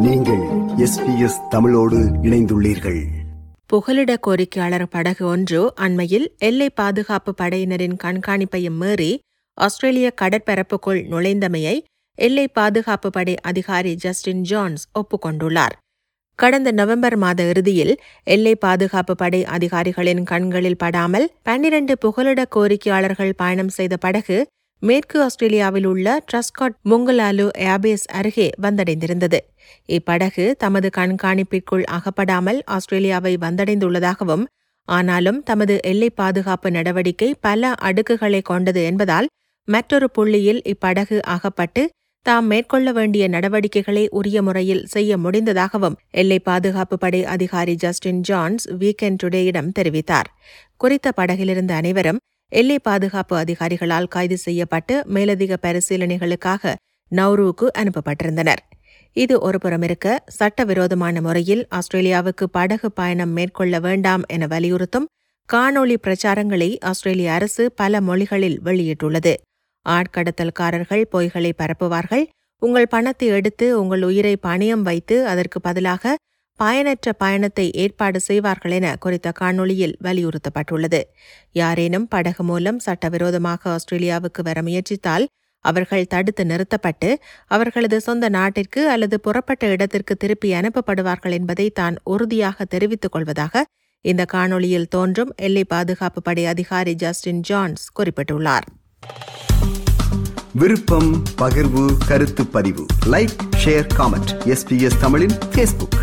நீங்கள் எஸ்பிஎஸ் தமிழோடு இணைந்துள்ளீர்கள். புகலிட கோரிக்கையாளர் படகு ஒன்று அண்மையில் எல்லை பாதுகாப்பு படையினரின் கண்காணிப்பையும் மீறி ஆஸ்திரேலிய கடற்பரப்புக்குள் நுழைந்தமையை எல்லை பாதுகாப்பு படை அதிகாரி ஜஸ்டின் ஜான்ஸ் ஒப்புக்கொண்டுள்ளார். கடந்த நவம்பர் மாத இறுதியில் எல்லை பாதுகாப்பு படை அதிகாரிகளின் கண்களில் படாமல் பன்னிரண்டு புகலிட கோரிக்கையாளர்கள் பயணம் செய்த படகு மேற்கு ஆஸ்திரேலியாவில் உள்ள ட்ரஸ்காட் முங்கலாலு ஏபேஸ் அருகே வந்தடைந்திருந்தது. இப்படகு தமது கண்காணிப்பிற்குள் அகப்படாமல் ஆஸ்திரேலியாவை வந்தடைந்துள்ளதாகவும் ஆனாலும் தமது எல்லை பாதுகாப்பு நடவடிக்கை பல அடுக்குகளை கொண்டது என்பதால் மற்றொரு புள்ளியில் இப்படகு அகப்பட்டு தாம் மேற்கொள்ள வேண்டிய நடவடிக்கைகளை உரிய முறையில் செய்ய முடிந்ததாகவும் எல்லை பாதுகாப்பு படை அதிகாரி ஜஸ்டின் ஜான்ஸ் வீக்கெண்ட் டுடேயிடம் தெரிவித்தார். குறித்த படகிலிருந்த அனைவரும் எல்லை பாதுகாப்பு அதிகாரிகளால் கைது செய்யப்பட்டு மேலதிக பரிசீலனைகளுக்காக நௌருவுக்கு அனுப்பப்பட்டிருந்தனர். இது ஒருபுறம் இருக்க சட்டவிரோதமான முறையில் ஆஸ்திரேலியாவுக்கு படகு பயணம் மேற்கொள்ள வேண்டாம் என வலியுறுத்தும் காணொளி பிரச்சாரங்களை ஆஸ்திரேலிய அரசு பல மொழிகளில் வெளியிட்டுள்ளது. ஆட்கடத்தல்காரர்கள் பொய்களை பரப்புவார்கள். உங்கள் பணத்தை எடுத்து உங்கள் உயிரை பணியம் வைத்து அதற்கு பதிலாக பயனற்ற பயணத்தை ஏற்பாடு செய்வார்கள் என குறித்த காணொளியில் வலியுறுத்தப்பட்டுள்ளது. யாரேனும் படகு மூலம் சட்டவிரோதமாக ஆஸ்திரேலியாவுக்கு வர முயற்சித்தால் அவர்கள் தடுத்து நிறுத்தப்பட்டு அவர்களது சொந்த நாட்டிற்கு அல்லது புறப்பட்ட இடத்திற்கு திருப்பி அனுப்பப்படுவார்கள் என்பதை தான் உறுதியாக தெரிவித்துக் கொள்வதாக இந்த காணொளியில் தோன்றும் எல்லை பாதுகாப்பு படை அதிகாரி ஜஸ்டின் ஜான்ஸ் குறிப்பிட்டுள்ளார். விருப்பம் பகிர்வு கருத்து பதிவு. லைக் ஷேர் காமெண்ட் எஸ்பிஎஸ் தமிழின் ஃபேஸ்புக்